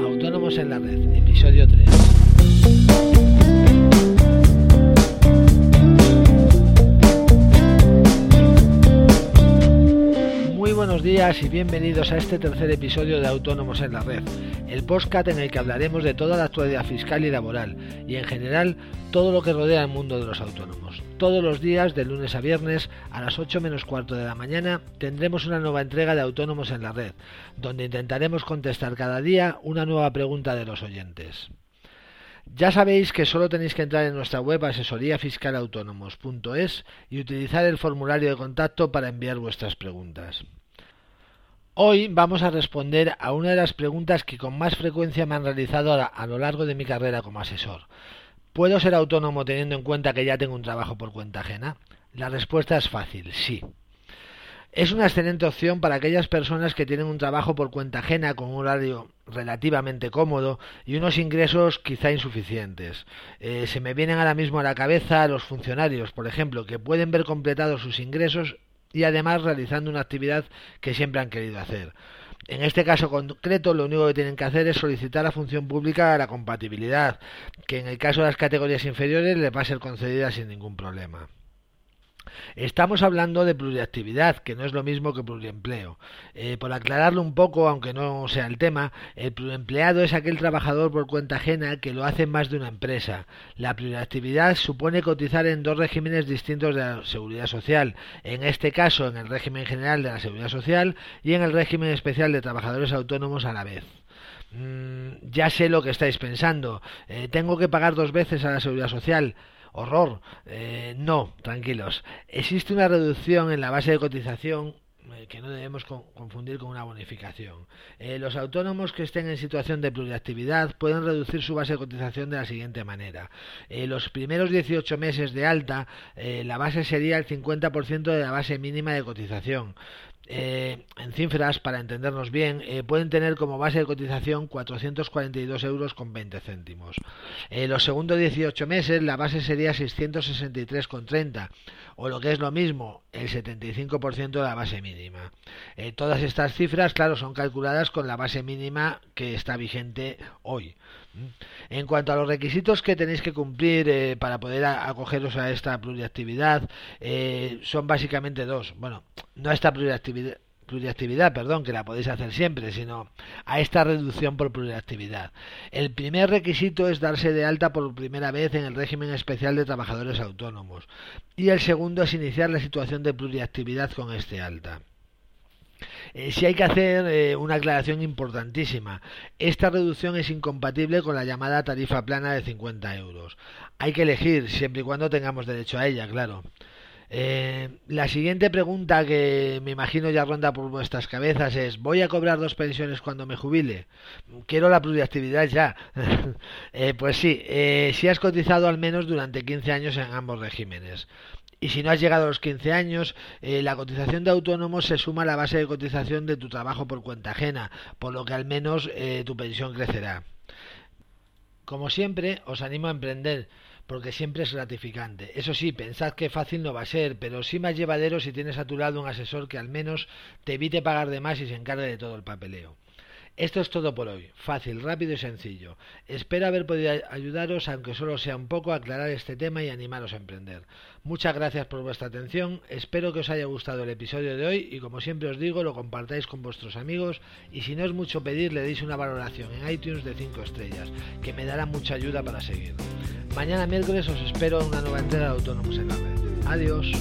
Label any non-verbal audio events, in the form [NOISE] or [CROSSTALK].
Autónomos en la Red, episodio 3. Muy buenos días y bienvenidos a este tercer episodio de Autónomos en la Red, el podcast en el que hablaremos de toda la actualidad fiscal y laboral y en general todo lo que rodea el mundo de los autónomos. Todos los días, de lunes a viernes, a las 8 menos cuarto de la mañana, tendremos una nueva entrega de Autónomos en la Red, donde intentaremos contestar cada día una nueva pregunta de los oyentes. Ya sabéis que solo tenéis que entrar en nuestra web asesoríafiscalautónomos.es y utilizar el formulario de contacto para enviar vuestras preguntas. Hoy vamos a responder a una de las preguntas que con más frecuencia me han realizado a lo largo de mi carrera como asesor. ¿Puedo ser autónomo teniendo en cuenta que ya tengo un trabajo por cuenta ajena? La respuesta es fácil, sí. Es una excelente opción para aquellas personas que tienen un trabajo por cuenta ajena con un horario relativamente cómodo y unos ingresos quizá insuficientes. Eh, se me vienen ahora mismo a la cabeza los funcionarios, por ejemplo, que pueden ver completados sus ingresos y además realizando una actividad que siempre han querido hacer. En este caso concreto, lo único que tienen que hacer es solicitar a Función Pública la compatibilidad, que en el caso de las categorías inferiores les va a ser concedida sin ningún problema. Estamos hablando de pluriactividad, que no es lo mismo que pluriempleo. Eh, por aclararlo un poco, aunque no sea el tema, el pluriempleado es aquel trabajador por cuenta ajena que lo hace en más de una empresa. La pluriactividad supone cotizar en dos regímenes distintos de la seguridad social, en este caso en el régimen general de la seguridad social y en el régimen especial de trabajadores autónomos a la vez. Mm, ya sé lo que estáis pensando. Eh, ¿Tengo que pagar dos veces a la seguridad social? Horror. Eh, no, tranquilos. Existe una reducción en la base de cotización eh, que no debemos confundir con una bonificación. Eh, los autónomos que estén en situación de pluriactividad pueden reducir su base de cotización de la siguiente manera. los primeros 18 meses de alta, la base sería el 50% de la base mínima de cotización. Eh, en cifras, para entendernos bien, eh, pueden tener como base de cotización 442 euros con 20 céntimos. En los segundos 18 meses la base sería 663,30 o lo que es lo mismo, el 75% de la base mínima. Eh, todas estas cifras, claro, son calculadas con la base mínima que está vigente hoy. En cuanto a los requisitos que tenéis que cumplir eh, para poder acogeros a esta pluriactividad, eh, son básicamente dos. Bueno, no a esta pluriactividad, pluriactividad, perdón, que la podéis hacer siempre, sino a esta reducción por pluriactividad. El primer requisito es darse de alta por primera vez en el régimen especial de trabajadores autónomos y el segundo es iniciar la situación de pluriactividad con este alta. Eh, si hay que hacer eh, una aclaración importantísima. Esta reducción es incompatible con la llamada tarifa plana de 50 euros. Hay que elegir siempre y cuando tengamos derecho a ella, claro. Eh, la siguiente pregunta que me imagino ya ronda por vuestras cabezas es ¿voy a cobrar dos pensiones cuando me jubile? Quiero la pluriactividad ya. [LAUGHS] pues sí, si has cotizado al menos durante 15 años en ambos regímenes. Y si no has llegado a los 15 años, eh, la cotización de autónomos se suma a la base de cotización de tu trabajo por cuenta ajena, por lo que al menos eh, tu pensión crecerá. Como siempre, os animo a emprender, porque siempre es gratificante. Eso sí, pensad que fácil no va a ser, pero sí más llevadero si tienes a tu lado un asesor que al menos te evite pagar de más y se encargue de todo el papeleo. Esto es todo por hoy, fácil, rápido y sencillo. Espero haber podido ayudaros, aunque solo sea un poco, a aclarar este tema y animaros a emprender. Muchas gracias por vuestra atención, espero que os haya gustado el episodio de hoy y como siempre os digo, lo compartáis con vuestros amigos y si no es mucho pedir, le deis una valoración en iTunes de 5 estrellas, que me dará mucha ayuda para seguir. Mañana miércoles os espero en una nueva entrega de Autónomos en la Red. Adiós.